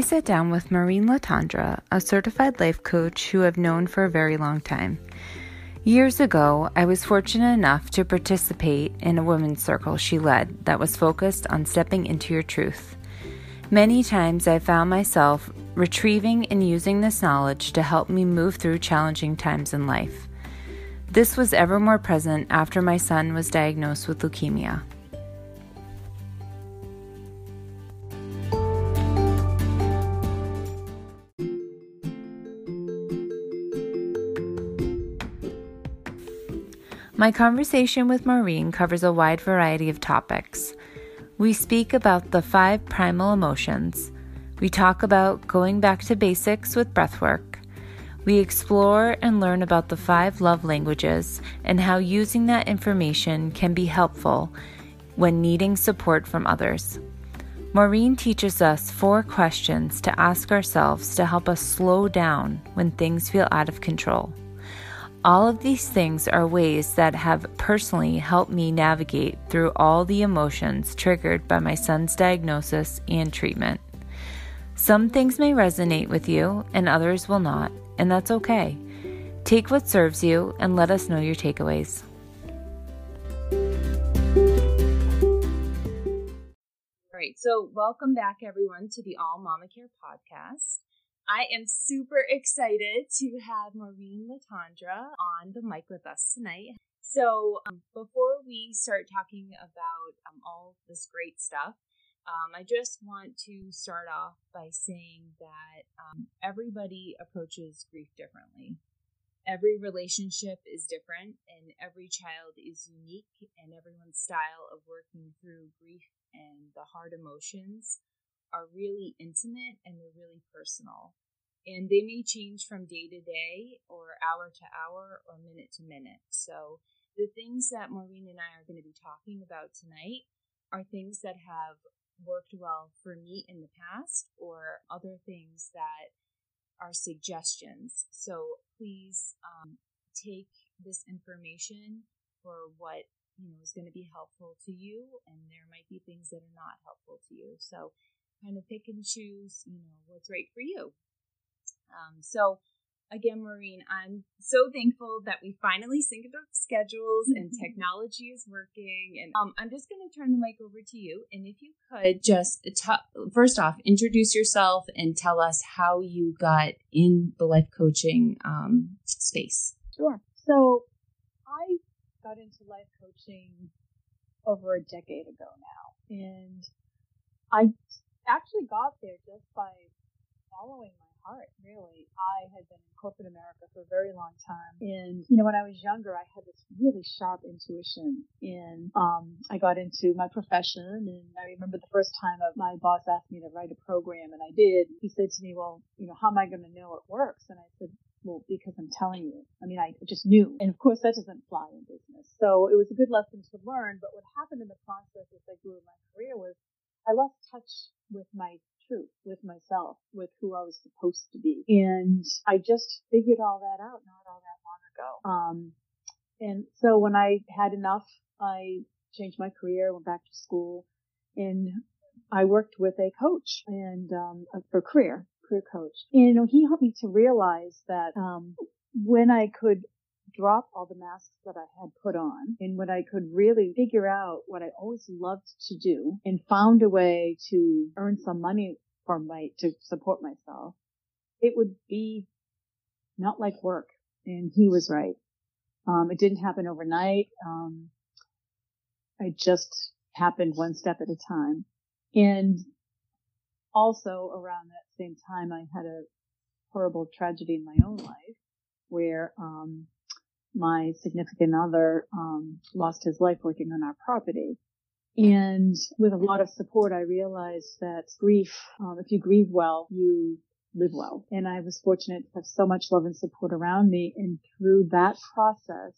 I sat down with Maureen Latondra, a certified life coach who I've known for a very long time. Years ago, I was fortunate enough to participate in a women's circle she led that was focused on stepping into your truth. Many times I found myself retrieving and using this knowledge to help me move through challenging times in life. This was ever more present after my son was diagnosed with leukemia. My conversation with Maureen covers a wide variety of topics. We speak about the five primal emotions. We talk about going back to basics with breathwork. We explore and learn about the five love languages and how using that information can be helpful when needing support from others. Maureen teaches us four questions to ask ourselves to help us slow down when things feel out of control. All of these things are ways that have personally helped me navigate through all the emotions triggered by my son's diagnosis and treatment. Some things may resonate with you and others will not, and that's okay. Take what serves you and let us know your takeaways. All right, so welcome back, everyone, to the All Mama Care podcast. I am super excited to have Maureen Latondra on the mic with us tonight. So, um, before we start talking about um, all this great stuff, um, I just want to start off by saying that um, everybody approaches grief differently. Every relationship is different, and every child is unique, and everyone's style of working through grief and the hard emotions are really intimate and they're really personal. And they may change from day to day, or hour to hour, or minute to minute. So, the things that Maureen and I are going to be talking about tonight are things that have worked well for me in the past, or other things that are suggestions. So, please um, take this information for what you know is going to be helpful to you and there might be things that are not helpful to you so kind of pick and choose, you know, what's right for you. Um, so, again, Maureen, I'm so thankful that we finally synced up schedules and technology is working. And um, I'm just going to turn the mic over to you. And if you could just t- first off introduce yourself and tell us how you got in the life coaching um, space. Sure. So, I got into life coaching over a decade ago now. And I actually got there just by following my heart, really. I had been in corporate America for a very long time. And, you know, when I was younger, I had this really sharp intuition. And um, I got into my profession. And I remember the first time my boss asked me to write a program, and I did. He said to me, Well, you know, how am I going to know it works? And I said, well, because I'm telling you. I mean, I just knew. And of course, that doesn't fly in business. So it was a good lesson to learn. But what happened in the process as I grew in my career was I lost touch with my truth, with myself, with who I was supposed to be. And I just figured all that out not all that long ago. Um, and so when I had enough, I changed my career, went back to school, and I worked with a coach and um, for career career coach. And you know, he helped me to realize that um, when I could drop all the masks that I had put on and when I could really figure out what I always loved to do and found a way to earn some money for my, to support myself, it would be not like work. And he was right. Um, it didn't happen overnight. Um, it just happened one step at a time. And also around that same time, I had a horrible tragedy in my own life where, um, my significant other um, lost his life working on our property. And with a lot of support, I realized that grief, um, if you grieve well, you live well. And I was fortunate to have so much love and support around me. And through that process,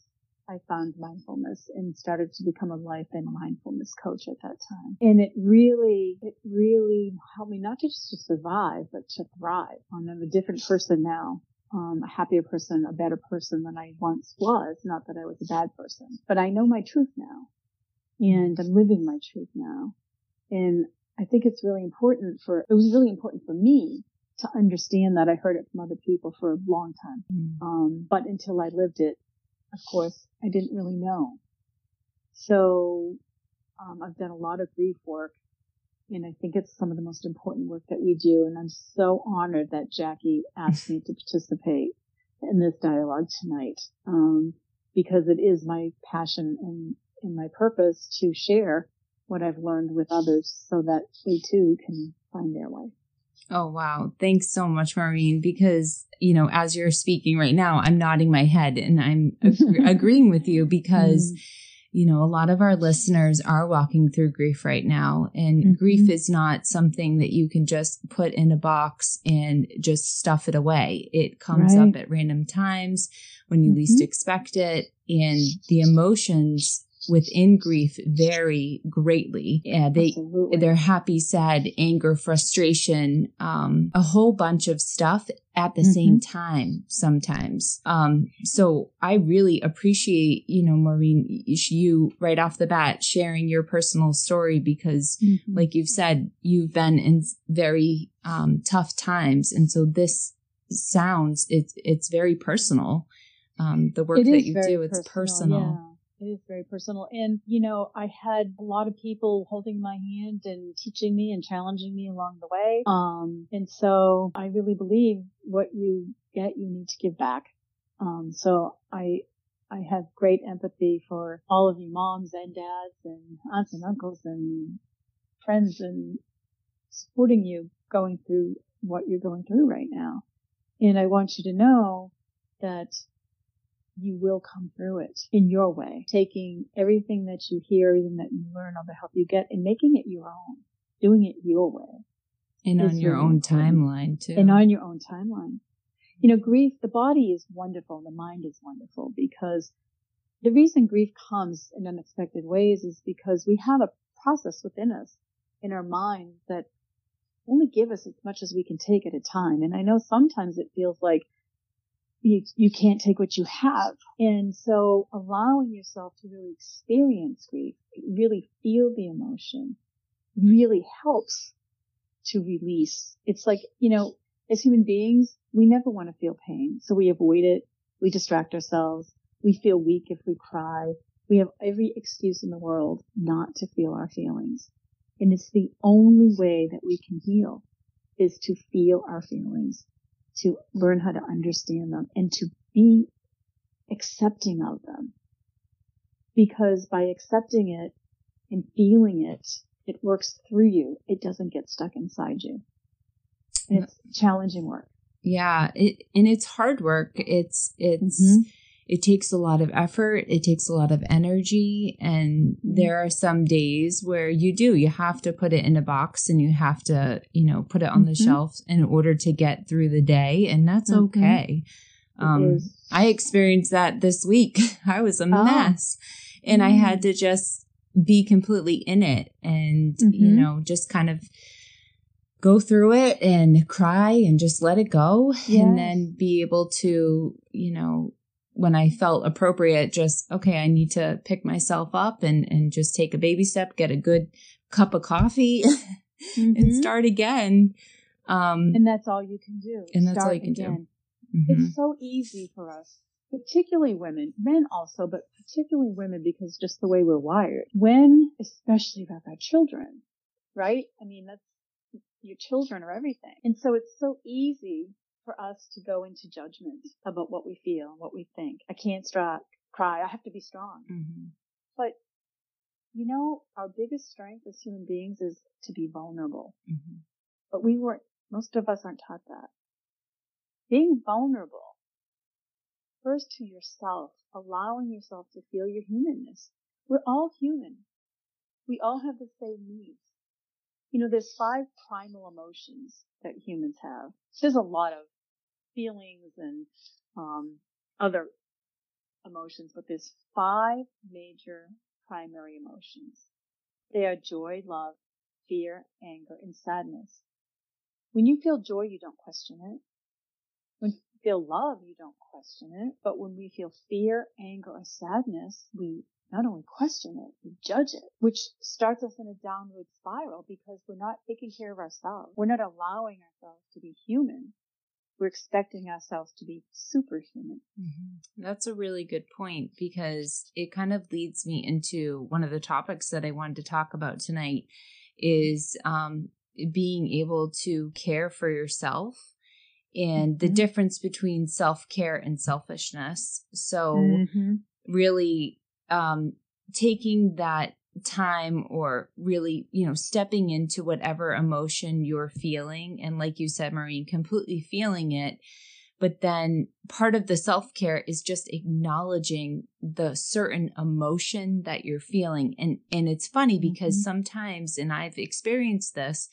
I found mindfulness and started to become a life and mindfulness coach at that time. And it really, it really helped me not just to survive, but to thrive. I'm a different person now um, a happier person, a better person than I once was. Not that I was a bad person, but I know my truth now and I'm living my truth now. And I think it's really important for, it was really important for me to understand that I heard it from other people for a long time. Mm. Um, but until I lived it, of course, I didn't really know. So, um, I've done a lot of grief work and I think it's some of the most important work that we do. And I'm so honored that Jackie asked me to participate in this dialogue tonight. Um, because it is my passion and, and my purpose to share what I've learned with others so that they too can find their way. Oh, wow. Thanks so much, Maureen, because, you know, as you're speaking right now, I'm nodding my head and I'm agreeing with you because, mm. You know, a lot of our listeners are walking through grief right now and mm-hmm. grief is not something that you can just put in a box and just stuff it away. It comes right. up at random times when you mm-hmm. least expect it and the emotions within grief vary greatly. Yeah, they Absolutely. they're happy, sad, anger, frustration, um, a whole bunch of stuff at the mm-hmm. same time sometimes. Um, so I really appreciate, you know, Maureen, you right off the bat sharing your personal story because mm-hmm. like you've said, you've been in very um, tough times. And so this sounds, it's, it's very personal. Um, the work that you do, it's personal. Yeah. It is very personal. And, you know, I had a lot of people holding my hand and teaching me and challenging me along the way. Um, and so I really believe what you get, you need to give back. Um, so I, I have great empathy for all of you moms and dads and aunts and uncles and friends and supporting you going through what you're going through right now. And I want you to know that you will come through it in your way, taking everything that you hear, everything that you learn, all the help you get, and making it your own, doing it your way. And on your own timeline too. And on your own timeline. You know, grief, the body is wonderful, the mind is wonderful because the reason grief comes in unexpected ways is because we have a process within us in our minds that only give us as much as we can take at a time. And I know sometimes it feels like you, you can't take what you have. And so allowing yourself to really experience grief, really feel the emotion really helps to release. It's like, you know, as human beings, we never want to feel pain. So we avoid it. We distract ourselves. We feel weak if we cry. We have every excuse in the world not to feel our feelings. And it's the only way that we can heal is to feel our feelings to learn how to understand them and to be accepting of them. Because by accepting it and feeling it, it works through you. It doesn't get stuck inside you. And it's challenging work. Yeah. It, and it's hard work. It's, it's, mm-hmm it takes a lot of effort it takes a lot of energy and mm-hmm. there are some days where you do you have to put it in a box and you have to you know put it on mm-hmm. the shelf in order to get through the day and that's mm-hmm. okay um, i experienced that this week i was a oh. mess and i had mm. to just be completely in it and you mm-hmm. know just kind of go through it and cry and just let it go yes. and then be able to you know when I felt appropriate, just, okay, I need to pick myself up and, and just take a baby step, get a good cup of coffee mm-hmm. and start again. Um, and that's all you can do. And that's all you can again. do. Mm-hmm. It's so easy for us, particularly women, men also, but particularly women because just the way we're wired. When, especially about our children, right? I mean, that's, your children are everything. And so it's so easy for us to go into judgment about what we feel, what we think. I can't stri- cry. I have to be strong. Mm-hmm. But you know, our biggest strength as human beings is to be vulnerable. Mm-hmm. But we weren't, most of us aren't taught that. Being vulnerable, first to yourself, allowing yourself to feel your humanness. We're all human. We all have the same needs. You know, there's five primal emotions that humans have. There's a lot of feelings and um, other emotions, but there's five major primary emotions. They are joy, love, fear, anger, and sadness. When you feel joy, you don't question it. When you feel love, you don't question it. But when we feel fear, anger, or sadness, we not only question it, we judge it, which starts us in a downward spiral because we're not taking care of ourselves. We're not allowing ourselves to be human. We're expecting ourselves to be superhuman. Mm-hmm. That's a really good point because it kind of leads me into one of the topics that I wanted to talk about tonight is um, being able to care for yourself and mm-hmm. the difference between self care and selfishness. So, mm-hmm. really um, taking that time or really, you know, stepping into whatever emotion you're feeling. And like you said, Maureen, completely feeling it. But then part of the self care is just acknowledging the certain emotion that you're feeling. And, and it's funny because mm-hmm. sometimes, and I've experienced this,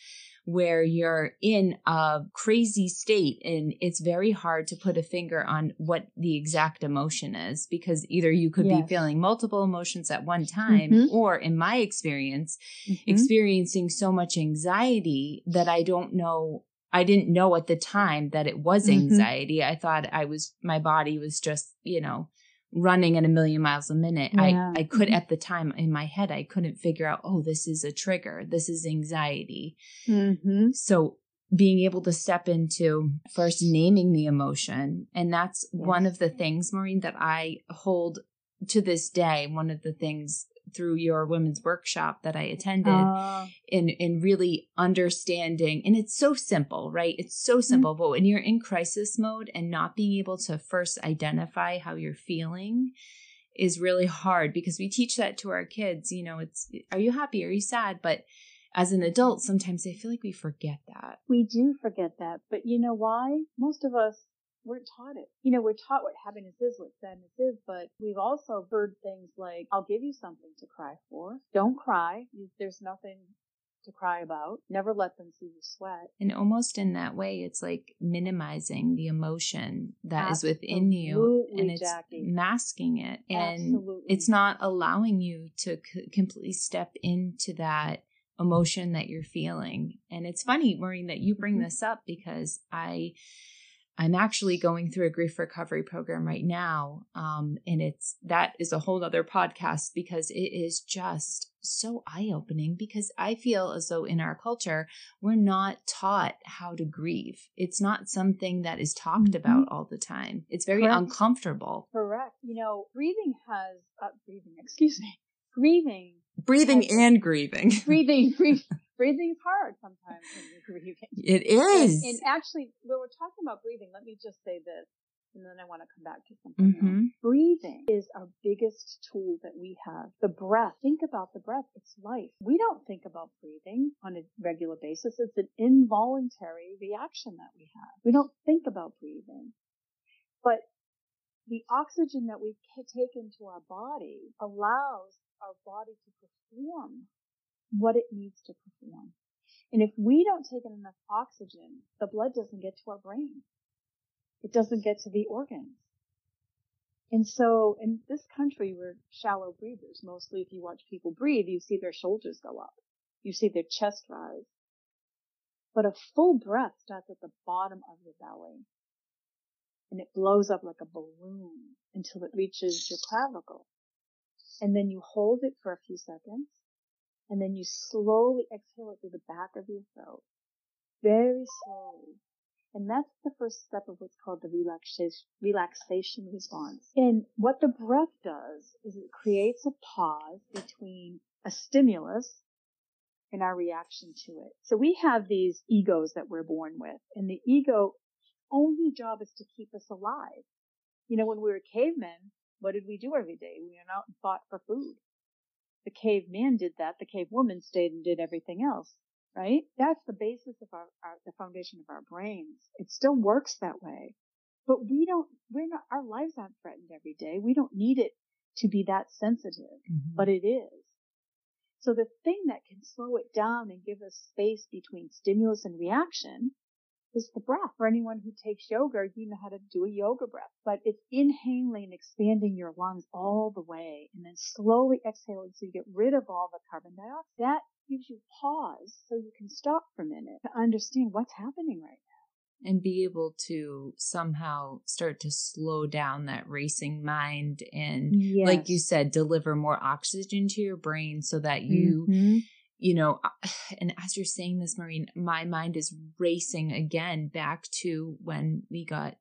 where you're in a crazy state and it's very hard to put a finger on what the exact emotion is because either you could yes. be feeling multiple emotions at one time mm-hmm. or in my experience mm-hmm. experiencing so much anxiety that I don't know I didn't know at the time that it was mm-hmm. anxiety. Mm-hmm. I thought I was my body was just, you know, running at a million miles a minute. Yeah. I, I could mm-hmm. at the time in my head, I couldn't figure out, oh, this is a trigger. This is anxiety. Mm-hmm. So being able to step into first naming the emotion. And that's one of the things, Maureen, that I hold to this day. One of the things through your women's workshop that I attended uh, in in really understanding and it's so simple, right? It's so mm-hmm. simple, mm-hmm. but when you're in crisis mode and not being able to first identify how you're feeling is really hard because we teach that to our kids, you know, it's are you happy? Are you sad? But as an adult, sometimes I feel like we forget that. We do forget that. But you know why? Most of us we're taught it. You know, we're taught what happiness is, what sadness is, but we've also heard things like, I'll give you something to cry for. Don't cry. There's nothing to cry about. Never let them see you sweat. And almost in that way, it's like minimizing the emotion that Absolutely, is within you and it's Jackie. masking it. And Absolutely. it's not allowing you to c- completely step into that emotion that you're feeling. And it's funny, Maureen, that you bring mm-hmm. this up because I I'm actually going through a grief recovery program right now. Um, and it's that is a whole other podcast because it is just so eye opening because I feel as though in our culture, we're not taught how to grieve. It's not something that is talked mm-hmm. about all the time. It's very Correct. uncomfortable. Correct. You know, breathing has, uh, breathing, excuse me, grieving. Breathing has, and grieving. Breathing, breathing is hard sometimes when you're grieving. It is. And, and, actually, when we're talking about breathing, let me just say this, and then I want to come back to something mm-hmm. else. Breathing is our biggest tool that we have. The breath. Think about the breath. It's life. We don't think about breathing on a regular basis. It's an involuntary reaction that we have. We don't think about breathing. But the oxygen that we take into our body allows our body to perform what it needs to perform. And if we don't take in enough oxygen, the blood doesn't get to our brain. It doesn't get to the organs. And so in this country, we're shallow breathers. Mostly if you watch people breathe, you see their shoulders go up. You see their chest rise. But a full breath starts at the bottom of your belly. And it blows up like a balloon until it reaches your clavicle. And then you hold it for a few seconds and then you slowly exhale it through the back of your throat. Very slowly. And that's the first step of what's called the relaxation, relaxation response. And what the breath does is it creates a pause between a stimulus and our reaction to it. So we have these egos that we're born with and the ego only job is to keep us alive. You know, when we were cavemen, what did we do every day? We went out and fought for food the caveman did that. The cave woman stayed and did everything else, right? That's the basis of our, our, the foundation of our brains. It still works that way, but we don't, we're not, our lives aren't threatened every day. We don't need it to be that sensitive, mm-hmm. but it is. So the thing that can slow it down and give us space between stimulus and reaction is the breath. For anyone who takes yoga, you know how to do a yoga breath, but it's inhaling and expanding your lungs all the way and then slowly exhaling so you get rid of all the carbon dioxide. That gives you pause so you can stop for a minute to understand what's happening right now. and be able to somehow start to slow down that racing mind and yes. like you said deliver more oxygen to your brain so that you mm-hmm. You know and as you're saying this Maureen my mind is racing again back to when we got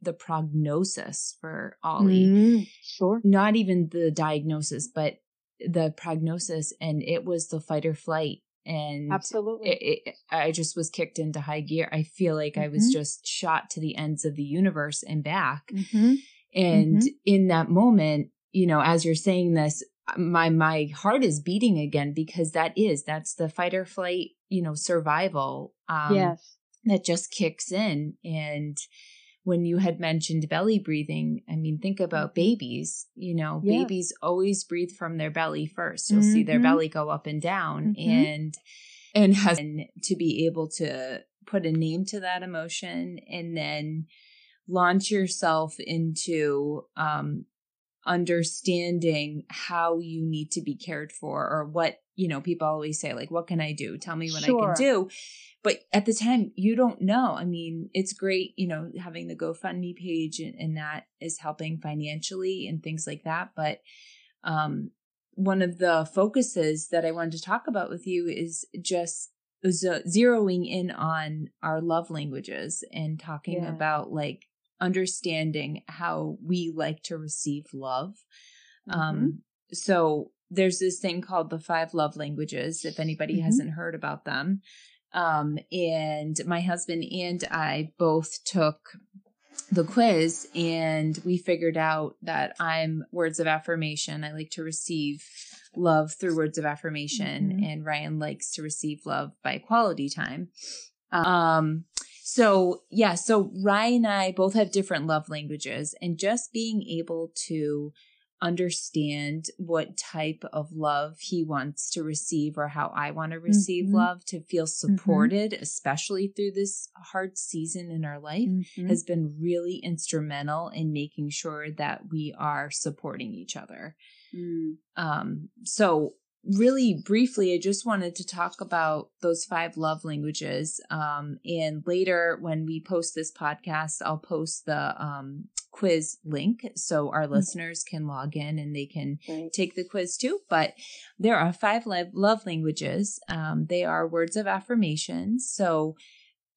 the prognosis for Ollie mm, sure not even the diagnosis but the prognosis and it was the fight or flight and absolutely it, it, i just was kicked into high gear i feel like mm-hmm. i was mm-hmm. just shot to the ends of the universe and back mm-hmm. and mm-hmm. in that moment you know as you're saying this my my heart is beating again because that is that's the fight or flight you know survival um yes that just kicks in and when you had mentioned belly breathing, I mean, think about mm-hmm. babies. You know, yeah. babies always breathe from their belly first. You'll mm-hmm. see their mm-hmm. belly go up and down, mm-hmm. and and has to be able to put a name to that emotion, and then launch yourself into um, understanding how you need to be cared for, or what you know. People always say, like, "What can I do? Tell me what sure. I can do." but at the time you don't know i mean it's great you know having the gofundme page and, and that is helping financially and things like that but um, one of the focuses that i wanted to talk about with you is just zeroing in on our love languages and talking yeah. about like understanding how we like to receive love mm-hmm. um so there's this thing called the five love languages if anybody mm-hmm. hasn't heard about them um, and my husband and I both took the quiz and we figured out that I'm words of affirmation. I like to receive love through words of affirmation mm-hmm. and Ryan likes to receive love by quality time. Um so yeah, so Ryan and I both have different love languages and just being able to understand what type of love he wants to receive or how I want to receive mm-hmm. love to feel mm-hmm. supported, mm-hmm. especially through this hard season in our life, mm-hmm. has been really instrumental in making sure that we are supporting each other. Mm. Um, so really briefly, I just wanted to talk about those five love languages. Um, and later, when we post this podcast, I'll post the um, quiz link so our mm-hmm. listeners can log in and they can right. take the quiz too. But there are five love languages. Um, they are words of affirmation. So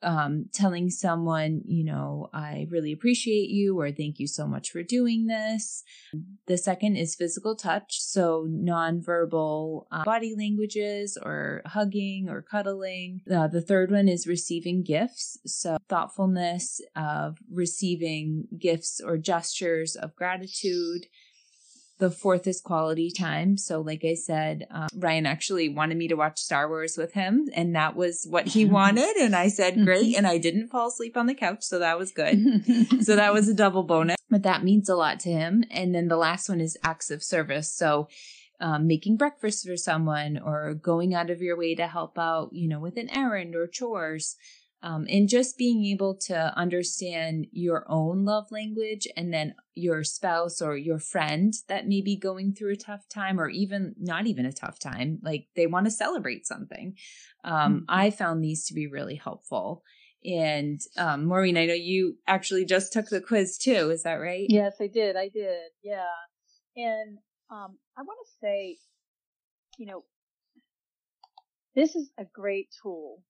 um, telling someone, you know, I really appreciate you or thank you so much for doing this. The second is physical touch. So nonverbal uh, body languages or hugging or cuddling. Uh, the third one is receiving gifts. So thoughtfulness of receiving gifts or gestures of gratitude. The fourth is quality time. So, like I said, um, Ryan actually wanted me to watch Star Wars with him, and that was what he wanted. And I said, great. And I didn't fall asleep on the couch. So, that was good. so, that was a double bonus, but that means a lot to him. And then the last one is acts of service. So, um, making breakfast for someone or going out of your way to help out, you know, with an errand or chores. Um, and just being able to understand your own love language and then your spouse or your friend that may be going through a tough time or even not even a tough time, like they want to celebrate something. Um, mm-hmm. I found these to be really helpful. And um, Maureen, I know you actually just took the quiz too. Is that right? Yes, I did. I did. Yeah. And um, I want to say, you know, this is a great tool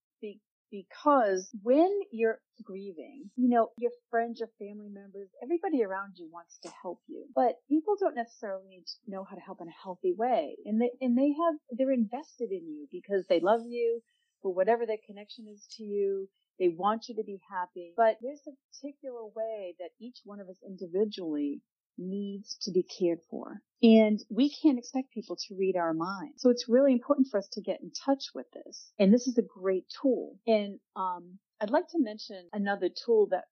because when you're grieving, you know, your friends, your family members, everybody around you wants to help you, but people don't necessarily know how to help in a healthy way. And they, and they have, they're invested in you because they love you for whatever their connection is to you. They want you to be happy, but there's a particular way that each one of us individually needs to be cared for. And we can't expect people to read our minds. So it's really important for us to get in touch with this. And this is a great tool. And um, I'd like to mention another tool that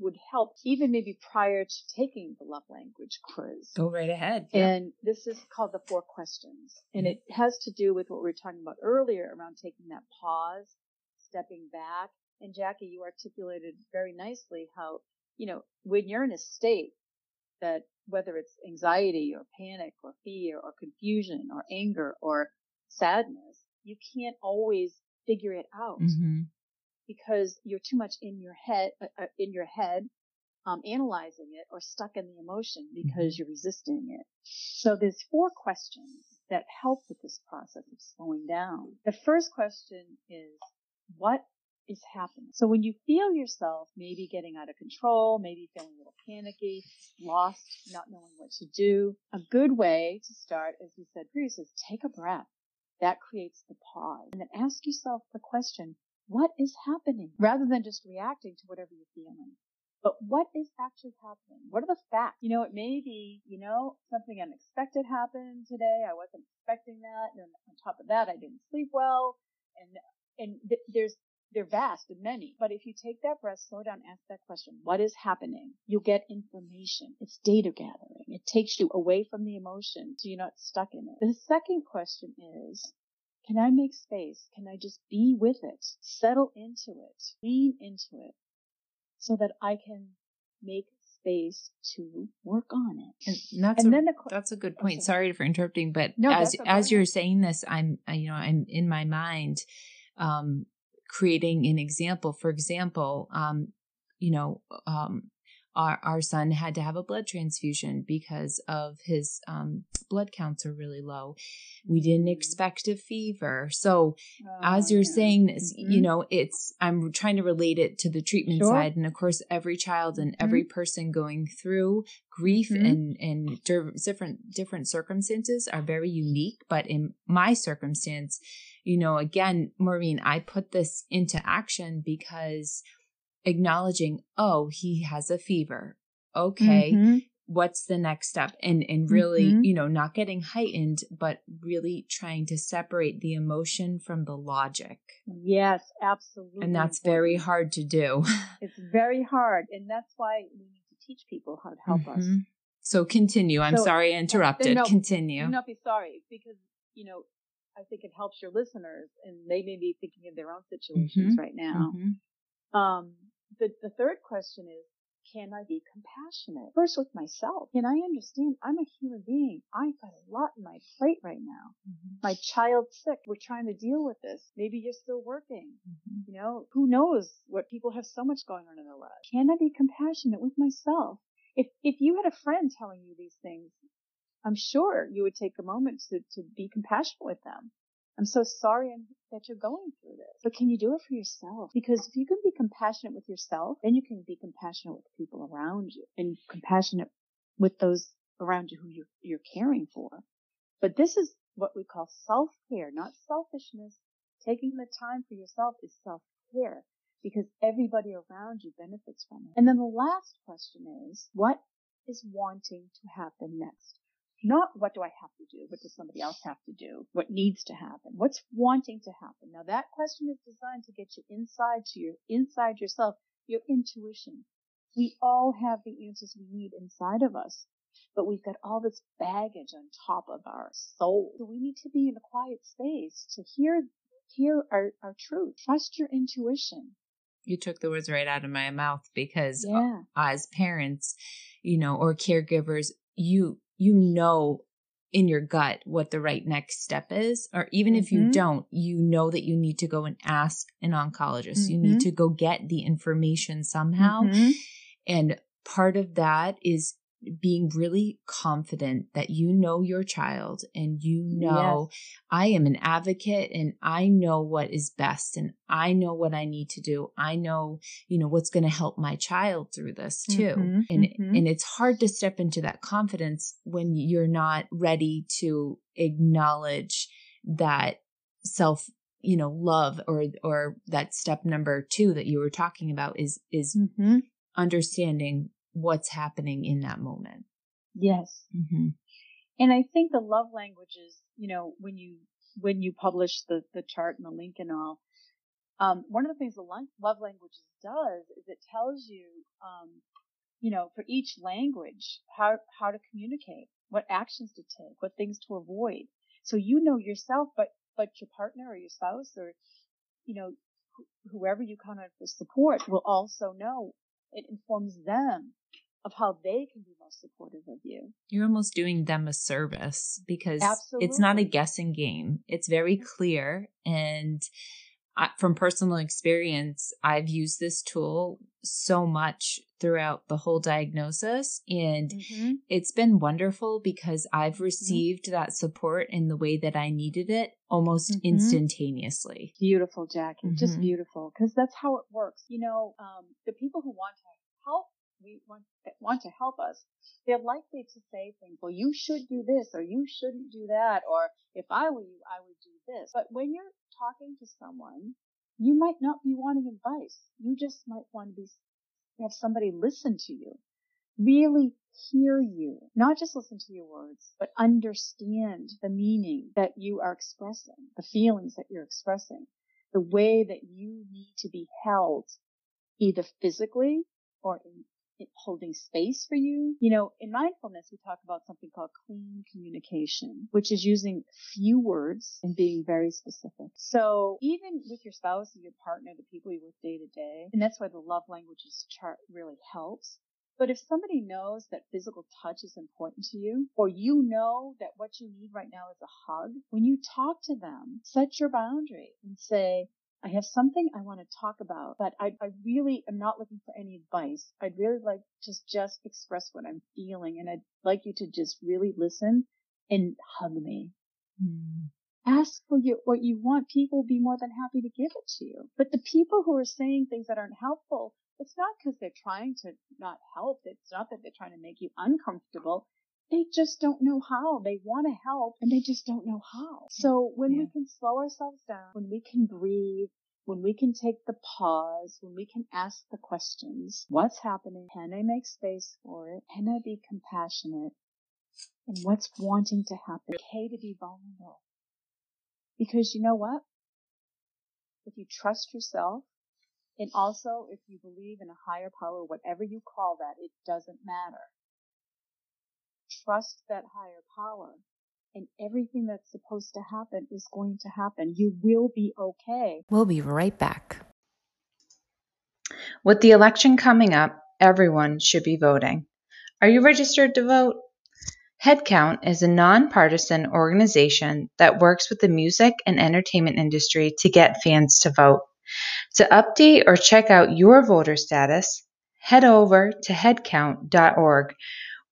would help even maybe prior to taking the love language quiz. Go right ahead. Yeah. And this is called the four questions. And it has to do with what we were talking about earlier around taking that pause, stepping back. And Jackie, you articulated very nicely how, you know, when you're in a state that whether it's anxiety or panic or fear or confusion or anger or sadness, you can't always figure it out. Mm-hmm. because you're too much in your head, uh, uh, in your head, um, analyzing it or stuck in the emotion because mm-hmm. you're resisting it. So there's four questions that help with this process of slowing down. The first question is, what is happening? So when you feel yourself maybe getting out of control, maybe feeling a little panicky, lost, not knowing what to do, a good way to start, as we said previously, is take a breath. That creates the pause. And then ask yourself the question, what is happening? Rather than just reacting to whatever you're feeling. But what is actually happening? What are the facts? You know, it may be, you know, something unexpected happened today. I wasn't expecting that. And on top of that, I didn't sleep well. And, and th- there's, they're vast and many. But if you take that breath, slow down, ask that question, what is happening? You'll get information. It's data gathering. It takes you away from the emotion so you're not stuck in it. The second question is, can I make space? Can I just be with it? Settle into it. Lean into it so that I can make space to work on it. And that's and a, then the, that's a good point. Okay. Sorry for interrupting, but no, as as you're saying this, I'm you know I'm in my mind um, creating an example. For example, um, you know, um, our, our son had to have a blood transfusion because of his um, blood counts are really low. We didn't mm. expect a fever. So oh, as you're yeah. saying this, mm-hmm. you know, it's, I'm trying to relate it to the treatment sure. side. And of course, every child and mm-hmm. every person going through grief mm-hmm. and, and different, different circumstances are very unique. But in my circumstance, you know, again, Maureen, I put this into action because acknowledging, oh, he has a fever. Okay. Mm-hmm. What's the next step? And and really, mm-hmm. you know, not getting heightened, but really trying to separate the emotion from the logic. Yes, absolutely. And that's very hard to do. it's very hard. And that's why we need to teach people how to help mm-hmm. us. So continue. I'm so, sorry I interrupted. No, continue. Do not be sorry because, you know, I think it helps your listeners and they may be thinking of their own situations mm-hmm. right now. Mm-hmm. Um, the, the third question is, can I be compassionate? First with myself. Can I understand I'm a human being? I've got a lot in my plate right now. Mm-hmm. My child's sick. We're trying to deal with this. Maybe you're still working. Mm-hmm. You know, who knows what people have so much going on in their lives. Can I be compassionate with myself? If, if you had a friend telling you these things, I'm sure you would take a moment to, to be compassionate with them. I'm so sorry that you're going through this. But can you do it for yourself? Because if you can be compassionate with yourself, then you can be compassionate with the people around you and compassionate with those around you who you're, you're caring for. But this is what we call self-care, not selfishness. Taking the time for yourself is self-care because everybody around you benefits from it. And then the last question is, what is wanting to happen next? Not what do I have to do? What does somebody else have to do? What needs to happen? What's wanting to happen? Now that question is designed to get you inside to your, inside yourself, your intuition. We all have the answers we need inside of us, but we've got all this baggage on top of our soul. So we need to be in a quiet space to hear, hear our, our truth. Trust your intuition. You took the words right out of my mouth because yeah. Uh, as parents, you know, or caregivers, you you know in your gut what the right next step is or even mm-hmm. if you mm-hmm. don't you know that you need to go and ask an oncologist mm-hmm. you need mm-hmm. to go get the information somehow mm-hmm. and part of that is being really confident that you know your child and you know yes. I am an advocate and I know what is best and I know what I need to do. I know, you know, what's going to help my child through this too. Mm-hmm, and mm-hmm. and it's hard to step into that confidence when you're not ready to acknowledge that self you know love or or that step number 2 that you were talking about is is mm-hmm. understanding what's happening in that moment. Yes. Mm-hmm. And I think the love languages, you know, when you, when you publish the, the chart and the link and all, um, one of the things the love languages does is it tells you, um, you know, for each language, how, how to communicate, what actions to take, what things to avoid. So you know yourself, but, but your partner or your spouse or, you know, wh- whoever you kind of support will also know. It informs them of how they can be most supportive of you. You're almost doing them a service because Absolutely. it's not a guessing game. It's very clear and I, from personal experience, I've used this tool so much throughout the whole diagnosis. And mm-hmm. it's been wonderful because I've mm-hmm. received mm-hmm. that support in the way that I needed it almost mm-hmm. instantaneously. Beautiful, Jackie. Just mm-hmm. beautiful. Because that's how it works. You know, um, the people who want to help we want want to help us, they're likely to say things, well, you should do this or you shouldn't do that, or if I were you, I would do this. But when you're talking to someone, you might not be wanting advice. You just might want to be have somebody listen to you, really hear you, not just listen to your words, but understand the meaning that you are expressing, the feelings that you're expressing, the way that you need to be held, either physically or in holding space for you. You know, in mindfulness, we talk about something called clean communication, which is using few words and being very specific. So even with your spouse or your partner, the people you with day to day, and that's why the love languages chart really helps. But if somebody knows that physical touch is important to you, or you know that what you need right now is a hug, when you talk to them, set your boundary and say, I have something I want to talk about, but I, I really am not looking for any advice. I'd really like to just express what I'm feeling and I'd like you to just really listen and hug me. Mm. Ask for you, what you want. People will be more than happy to give it to you. But the people who are saying things that aren't helpful, it's not because they're trying to not help. It's not that they're trying to make you uncomfortable they just don't know how. They want to help and they just don't know how. So when yeah. we can slow ourselves down, when we can breathe, when we can take the pause, when we can ask the questions, what's happening? Can I make space for it? Can I be compassionate? And what's wanting to happen? Okay to be vulnerable. Because you know what? If you trust yourself, and also if you believe in a higher power, whatever you call that, it doesn't matter trust that higher power and everything that's supposed to happen is going to happen. You will be okay. We'll be right back. With the election coming up, everyone should be voting. Are you registered to vote? Headcount is a nonpartisan organization that works with the music and entertainment industry to get fans to vote. To update or check out your voter status, head over to headcount.org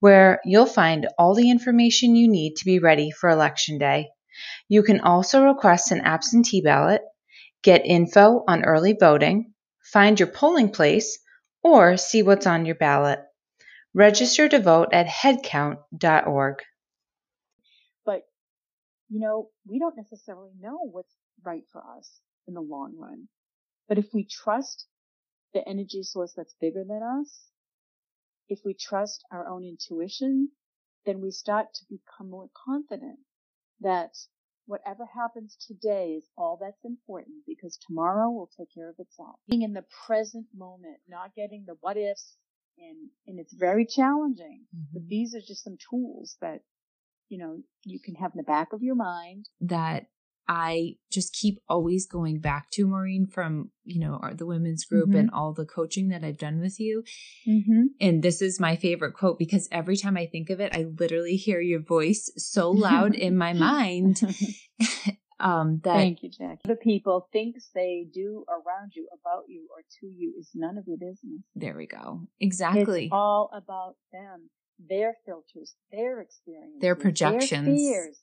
where you'll find all the information you need to be ready for Election Day. You can also request an absentee ballot, get info on early voting, find your polling place, or see what's on your ballot. Register to vote at headcount.org. But, you know, we don't necessarily know what's right for us in the long run. But if we trust the energy source that's bigger than us, if we trust our own intuition, then we start to become more confident that whatever happens today is all that's important because tomorrow will take care of itself. Being in the present moment, not getting the what ifs, and, and it's very challenging, mm-hmm. but these are just some tools that, you know, you can have in the back of your mind. That I just keep always going back to Maureen from, you know, our, the women's group mm-hmm. and all the coaching that I've done with you. Mm-hmm. And this is my favorite quote because every time I think of it, I literally hear your voice so loud in my mind. um, that Thank you, Jack. The people think they do around you, about you, or to you is none of your business. There we go. Exactly. It's all about them, their filters, their experience, their projections, their fears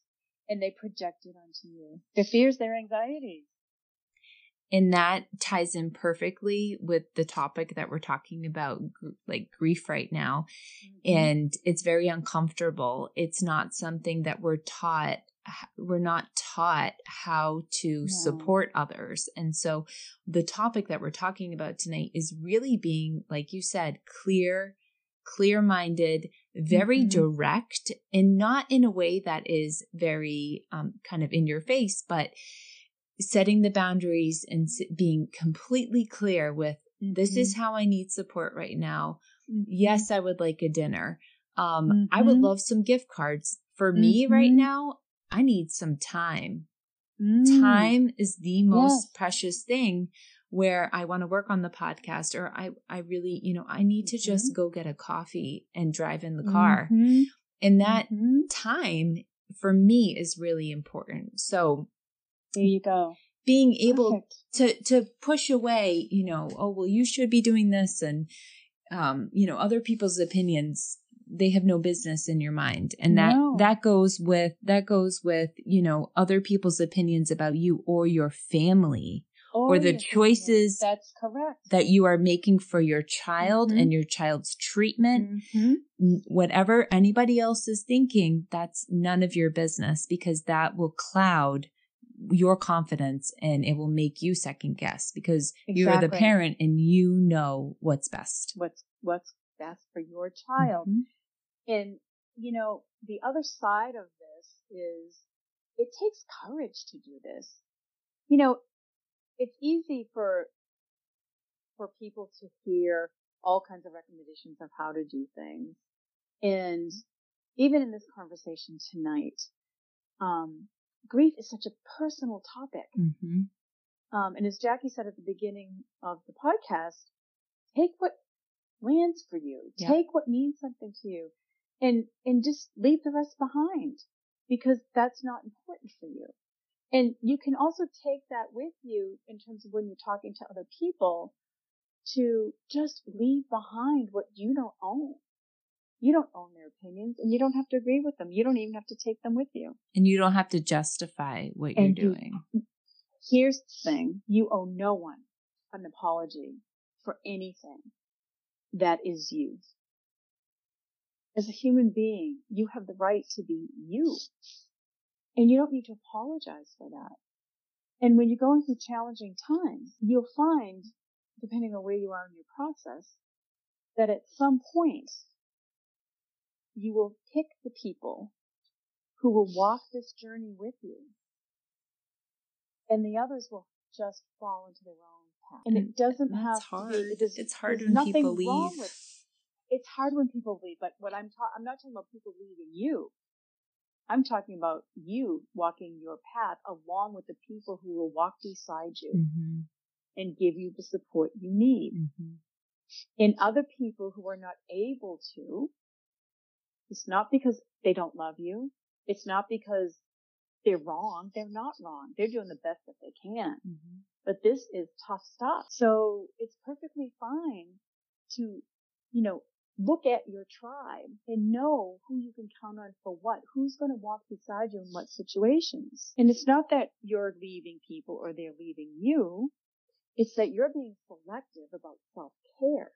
and they project it onto you. Their fears, their anxieties. And that ties in perfectly with the topic that we're talking about, like grief right now. Mm-hmm. And it's very uncomfortable. It's not something that we're taught we're not taught how to no. support others. And so the topic that we're talking about tonight is really being, like you said, clear, clear minded, very mm-hmm. direct and not in a way that is very um, kind of in your face, but setting the boundaries and being completely clear with mm-hmm. this is mm-hmm. how I need support right now. Mm-hmm. Yes, I would like a dinner. Um, I would mm-hmm. love some gift cards. For me right mm-hmm. now, I need some time. Mm. Time is the most yes. precious thing where I want to work on the podcast or I, I really, you know, I need to just mm-hmm. go get a coffee and drive in the car. Mm-hmm. And that mm-hmm. time for me is really important. So there you go. being able Perfect. to to push away, you know, oh well, you should be doing this, and um, you know, other people's opinions they have no business in your mind and that no. that goes with that goes with you know other people's opinions about you or your family or, or the choices that's correct that you are making for your child mm-hmm. and your child's treatment mm-hmm. whatever anybody else is thinking that's none of your business because that will cloud your confidence and it will make you second guess because exactly. you're the parent and you know what's best. What's what's best for your child. Mm-hmm. And you know, the other side of this is it takes courage to do this. You know, it's easy for for people to hear all kinds of recommendations of how to do things. And even in this conversation tonight, um, grief is such a personal topic. Mm-hmm. Um, and as Jackie said at the beginning of the podcast, take what lands for you, yep. take what means something to you, and and just leave the rest behind because that's not important for you. And you can also take that with you in terms of when you're talking to other people to just leave behind what you don't own. You don't own their opinions and you don't have to agree with them. You don't even have to take them with you. And you don't have to justify what you're doing. You, here's the thing. You owe no one an apology for anything that is you. As a human being, you have the right to be you. And you don't need to apologize for that. And when you're going through challenging times, you'll find, depending on where you are in your process, that at some point you will pick the people who will walk this journey with you. And the others will just fall into their own path. And it doesn't have hard. to be, it is, it's hard when people leave. With, it's hard when people leave, but what I'm ta- I'm not talking about people leaving you. I'm talking about you walking your path along with the people who will walk beside you mm-hmm. and give you the support you need. Mm-hmm. And other people who are not able to, it's not because they don't love you. It's not because they're wrong. They're not wrong. They're doing the best that they can. Mm-hmm. But this is tough stuff. So it's perfectly fine to, you know, look at your tribe and know who you can count on for what, who's going to walk beside you in what situations. And it's not that you're leaving people or they're leaving you. It's that you're being selective about self-care.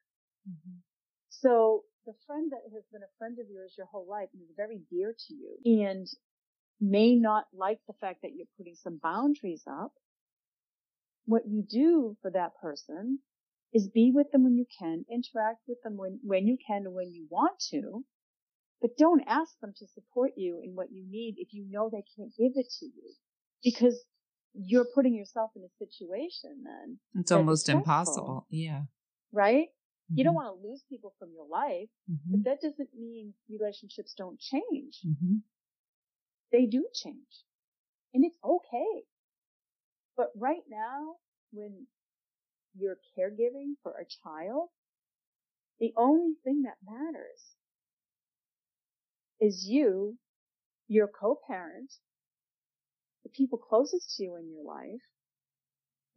Mm-hmm. So the friend that has been a friend of yours your whole life and is very dear to you and may not like the fact that you're putting some boundaries up, what you do for that person is be with them when you can, interact with them when, when you can and when you want to, but don't ask them to support you in what you need if you know they can't give it to you because you're putting yourself in a situation then. It's almost impossible. Yeah. Right? You don't mm-hmm. want to lose people from your life, mm-hmm. but that doesn't mean relationships don't change. Mm-hmm. They do change. And it's okay. But right now, when you're caregiving for a child, the only thing that matters is you, your co-parent, the people closest to you in your life.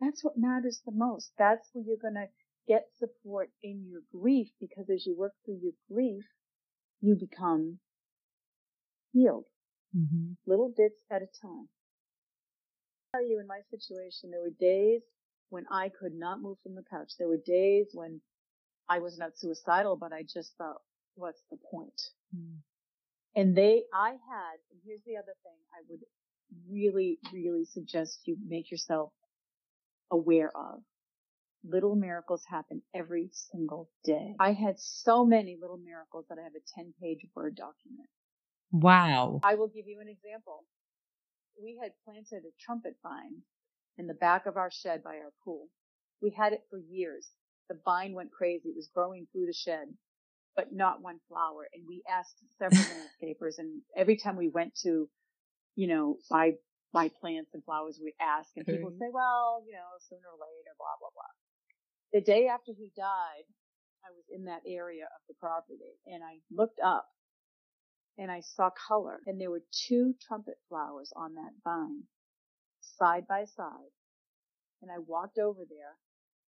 That's what matters the most. That's where you're going to get support in your grief because as you work through your grief, you become healed. Mm-hmm. Little bits at a time. I tell you, in my situation, there were days when I could not move from the couch. There were days when I was not suicidal, but I just thought, what's the point? Mm. And they, I had, and here's the other thing I would really, really suggest you make yourself aware of little miracles happen every single day. I had so many little miracles that I have a 10 page Word document. Wow. I will give you an example. We had planted a trumpet vine in the back of our shed by our pool. We had it for years. The vine went crazy. It was growing through the shed, but not one flower. And we asked several landscapers and every time we went to, you know, buy, buy plants and flowers, we ask and people mm-hmm. say, well, you know, sooner or later, blah, blah, blah the day after he died, I was in that area of the property and I looked up and I saw color and there were two trumpet flowers on that vine side by side And I walked over there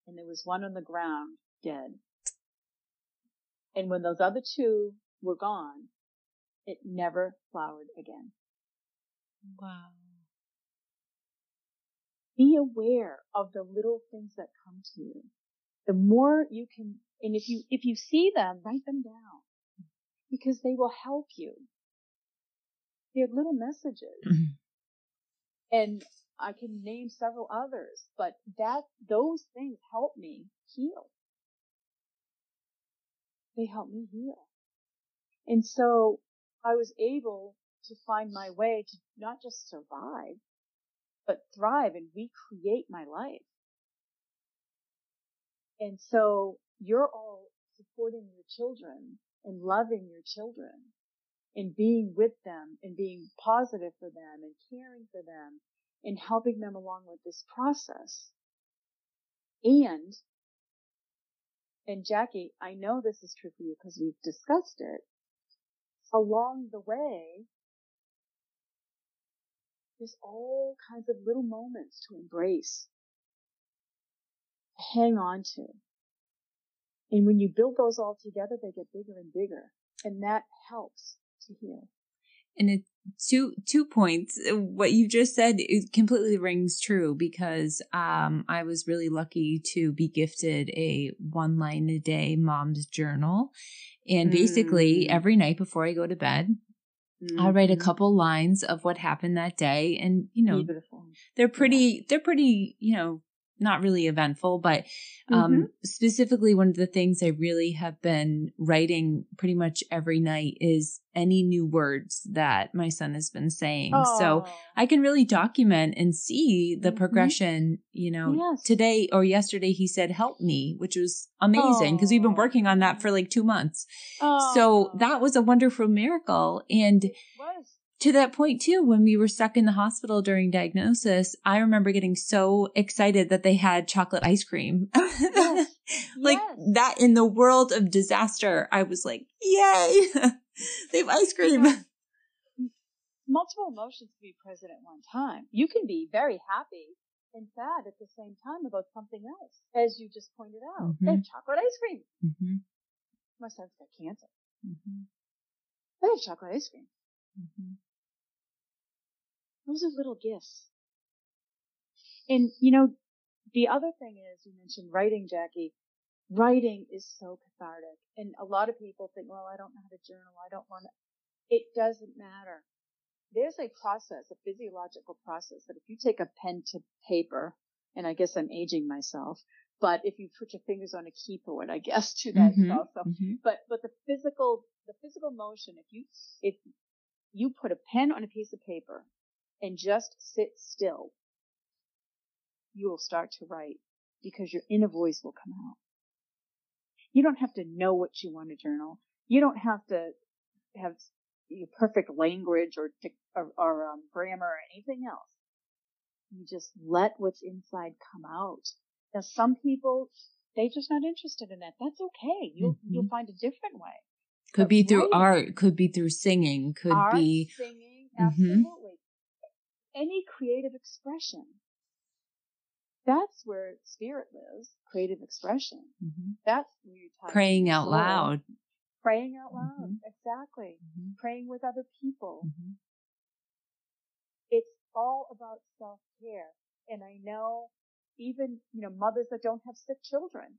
and there was one on the ground dead. And when those other two were gone, it never flowered again. Wow. Be aware of the little things that come to you. The more you can, and if you, if you see them, write them down because they will help you. They're little messages. Mm-hmm. And I can name several others, but that, those things help me heal. They help me heal. And so I was able to find my way to not just survive, but thrive and recreate my life. And so you're all supporting your children and loving your children and being with them and being positive for them and caring for them and helping them along with this process. And, and Jackie, I know this is true for you because we've discussed it. Along the way, there's all kinds of little moments to embrace, hang on to. And when you build those all together, they get bigger and bigger. And that helps to heal. And it two two points. What you just said it completely rings true because um I was really lucky to be gifted a one line a day mom's journal. And basically mm. every night before I go to bed, Mm-hmm. I'll write a mm-hmm. couple lines of what happened that day and you know Beautiful. they're pretty they're pretty you know not really eventful, but um, mm-hmm. specifically one of the things I really have been writing pretty much every night is any new words that my son has been saying. Oh. So I can really document and see the mm-hmm. progression. You know, yes. today or yesterday he said, help me, which was amazing because we've been working on that for like two months. Oh. So that was a wonderful miracle. And to that point too, when we were stuck in the hospital during diagnosis, I remember getting so excited that they had chocolate ice cream. Yes. like yes. that in the world of disaster, I was like, yay, they have ice cream. Multiple emotions can be present at one time. You can be very happy and sad at the same time about something else, as you just pointed out. Mm-hmm. They have chocolate ice cream. Mm-hmm. My son's got cancer. Mm-hmm. They have chocolate ice cream. Mm-hmm. Those are little gifts. And, you know, the other thing is, you mentioned writing, Jackie. Writing is so cathartic. And a lot of people think, well, I don't know how to journal. I don't want to. It doesn't matter. There's a process, a physiological process that if you take a pen to paper, and I guess I'm aging myself, but if you put your fingers on a keyboard, I guess to that mm-hmm, also. Mm-hmm. But, but the physical, the physical motion, if you, if you put a pen on a piece of paper and just sit still, you will start to write because your inner voice will come out. You don't have to know what you want to journal. You don't have to have perfect language or, or, or um, grammar or anything else. You just let what's inside come out. Now, some people, they're just not interested in that. That's okay. You'll, mm-hmm. you'll find a different way. Could but be through writing, art, could be through singing, could art, be singing, mm-hmm. absolutely. Mm-hmm any creative expression. That's where spirit lives, creative expression. Mm-hmm. That's where you praying out loud. Praying out loud, mm-hmm. exactly. Mm-hmm. Praying with other people. Mm-hmm. It's all about self care. And I know even, you know, mothers that don't have sick children,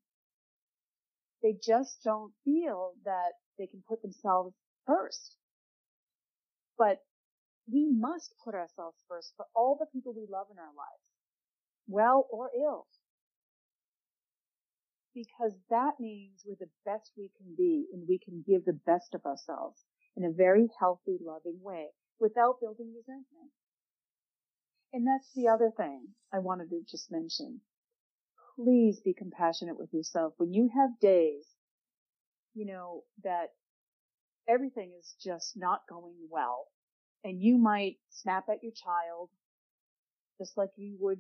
they just don't feel that they can put themselves first. But we must put ourselves first for all the people we love in our lives, well or ill. Because that means we're the best we can be and we can give the best of ourselves in a very healthy, loving way without building resentment. And that's the other thing I wanted to just mention. Please be compassionate with yourself. When you have days, you know, that everything is just not going well, and you might snap at your child just like you would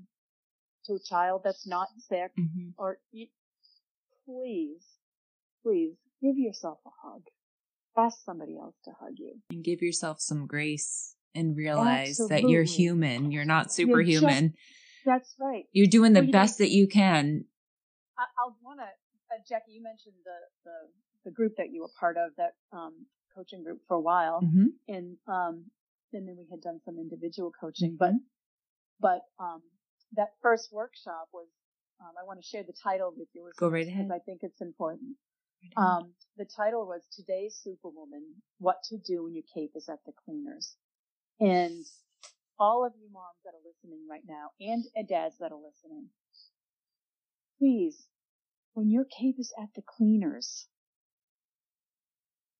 to a child that's not sick mm-hmm. or you, please, please give yourself a hug. Ask somebody else to hug you. And give yourself some grace and realize Absolutely. that you're human. You're not superhuman. You're That's right. You're doing the well, best know, that you can. I, will want to, uh, Jackie. You mentioned the, the the group that you were part of, that um, coaching group for a while, mm-hmm. and um, and then we had done some individual coaching, mm-hmm. but but um, that first workshop was. Um, I want to share the title with you. Go right ahead. I think it's important. Um, the title was Today's Superwoman, What to Do When Your Cape is at the Cleaners. And all of you moms that are listening right now and dads that are listening, please, when your cape is at the cleaners,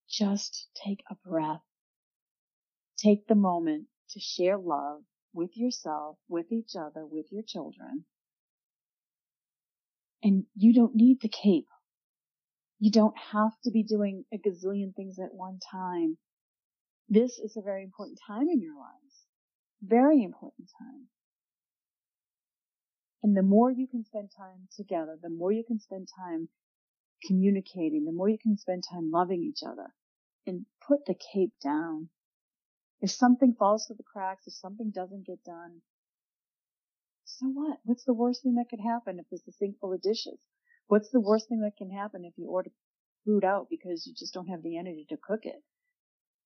just take a breath. Take the moment to share love with yourself, with each other, with your children. And you don't need the cape. You don't have to be doing a gazillion things at one time. This is a very important time in your lives. Very important time. And the more you can spend time together, the more you can spend time communicating, the more you can spend time loving each other and put the cape down. If something falls through the cracks, if something doesn't get done, so what? What's the worst thing that could happen if there's a sink full of dishes? What's the worst thing that can happen if you order food out because you just don't have the energy to cook it?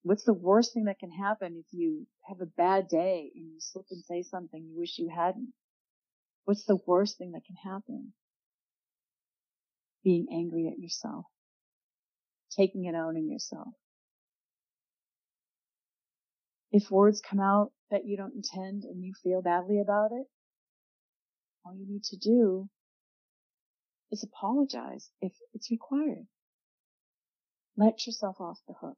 What's the worst thing that can happen if you have a bad day and you slip and say something you wish you hadn't? What's the worst thing that can happen? Being angry at yourself. Taking it out on yourself. If words come out that you don't intend and you feel badly about it, all you need to do is apologize if it's required. Let yourself off the hook.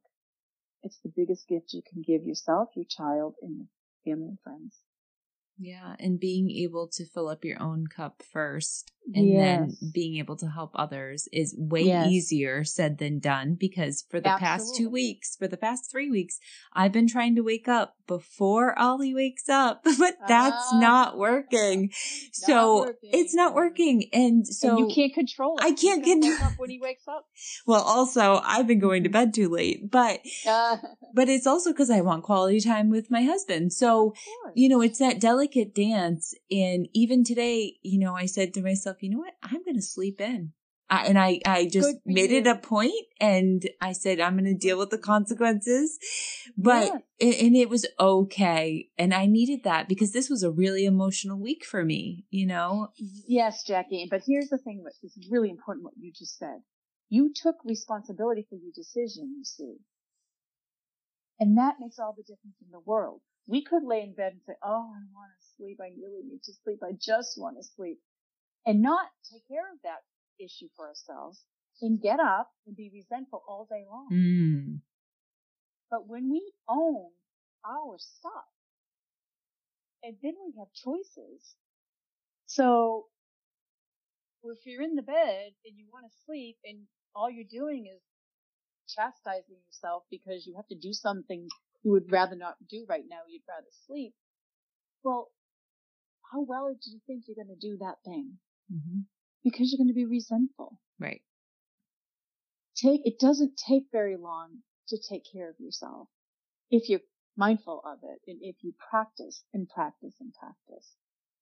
It's the biggest gift you can give yourself, your child, and your family and friends. Yeah, and being able to fill up your own cup first and yes. then being able to help others is way yes. easier said than done because for the Absolutely. past two weeks, for the past three weeks, I've been trying to wake up before Ollie wakes up, but that's uh, not working. Not so working. it's not working. And so and you can't control it. I can't get up when he wakes up. Well, also I've been going to bed too late, but, uh. but it's also because I want quality time with my husband. So, you know, it's that delicate dance. And even today, you know, I said to myself, you know what? I'm going to sleep in. I, and I, I just made you. it a point and I said, I'm going to deal with the consequences, but, yeah. and, and it was okay. And I needed that because this was a really emotional week for me, you know? Yes, Jackie. But here's the thing that is really important what you just said. You took responsibility for your decision, you see. And that makes all the difference in the world. We could lay in bed and say, Oh, I want to sleep. I really need to sleep. I just want to sleep and not take care of that issue for ourselves and get up and be resentful all day long. Mm. But when we own our stuff, and then we have choices. So if you're in the bed and you want to sleep and all you're doing is chastising yourself because you have to do something you would rather not do right now, you'd rather sleep. Well, how well do you think you're going to do that thing? Mm-hmm. Because you're going to be resentful. Right. Take, it doesn't take very long to take care of yourself if you're mindful of it and if you practice and practice and practice.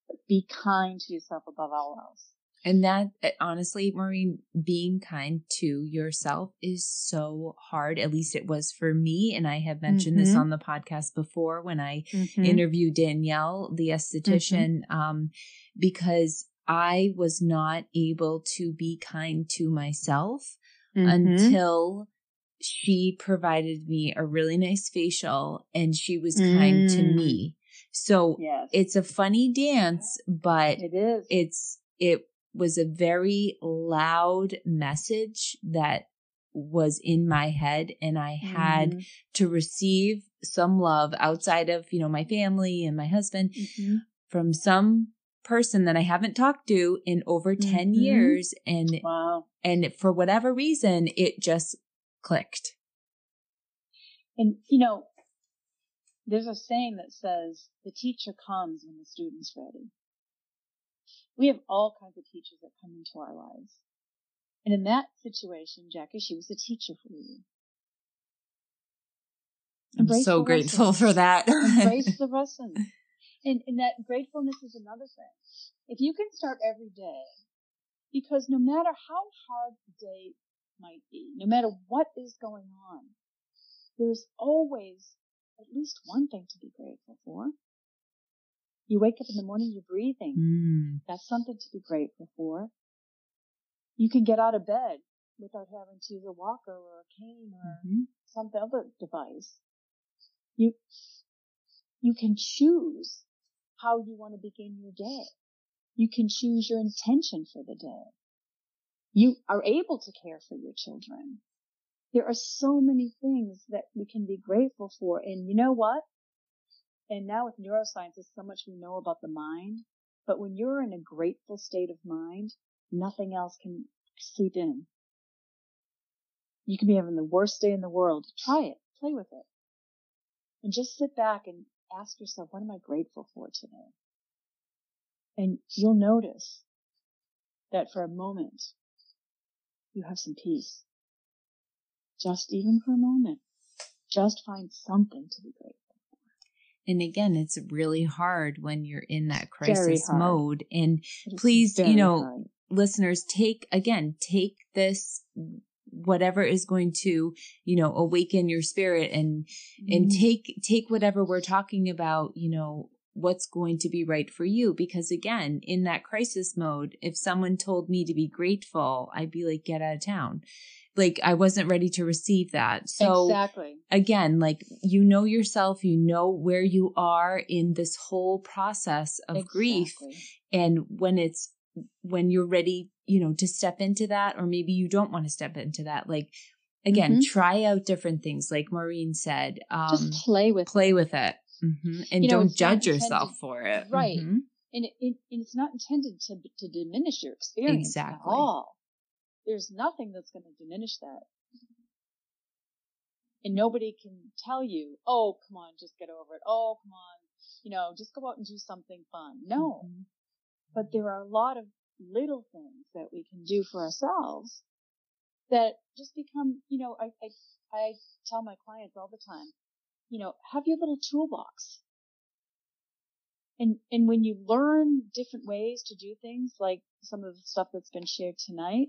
But be kind to yourself above all else. And that, eh, honestly, Maureen, being kind to yourself is so hard. At least it was for me. And I have mentioned mm-hmm. this on the podcast before when I mm-hmm. interviewed Danielle, the esthetician, mm-hmm. um, because I was not able to be kind to myself mm-hmm. until she provided me a really nice facial and she was kind to mm. me. So yes. it's a funny dance, but it is. It's, it was a very loud message that was in my head and I had mm-hmm. to receive some love outside of, you know, my family and my husband mm-hmm. from some person that I haven't talked to in over 10 mm-hmm. years. And, wow. and for whatever reason, it just clicked. And, you know, there's a saying that says the teacher comes when the student's ready. We have all kinds of teachers that come into our lives. And in that situation, Jackie, she was a teacher for you. I'm so grateful lesson. for that. Embrace the lesson. And, and that gratefulness is another thing. If you can start every day, because no matter how hard the day might be, no matter what is going on, there's always at least one thing to be grateful for. You wake up in the morning, you're breathing. Mm. That's something to be grateful for. You can get out of bed without having to use a walker or a cane or mm-hmm. some other device. You, you can choose how you want to begin your day. You can choose your intention for the day. You are able to care for your children. There are so many things that we can be grateful for. And you know what? And now with neuroscience, there's so much we know about the mind. But when you're in a grateful state of mind, nothing else can seep in. You can be having the worst day in the world. Try it. Play with it. And just sit back and ask yourself, what am I grateful for today? And you'll notice that for a moment, you have some peace. Just even for a moment. Just find something to be grateful. And again, it's really hard when you're in that crisis mode. And please, you know, hard. listeners, take, again, take this whatever is going to you know awaken your spirit and mm-hmm. and take take whatever we're talking about you know what's going to be right for you because again in that crisis mode if someone told me to be grateful i'd be like get out of town like i wasn't ready to receive that so exactly again like you know yourself you know where you are in this whole process of exactly. grief and when it's when you're ready you know, to step into that, or maybe you don't want to step into that. Like, again, mm-hmm. try out different things, like Maureen said. Um, Just play with play it. with it, mm-hmm. and you know, don't judge yourself for it, right? Mm-hmm. And, it, it, and it's not intended to to diminish your experience exactly. at all. There's nothing that's going to diminish that. And nobody can tell you, oh, come on, just get over it. Oh, come on, you know, just go out and do something fun. No. Mm-hmm. But there are a lot of little things that we can do for ourselves that just become, you know, I, I, I tell my clients all the time, you know, have your little toolbox. And, and when you learn different ways to do things, like some of the stuff that's been shared tonight,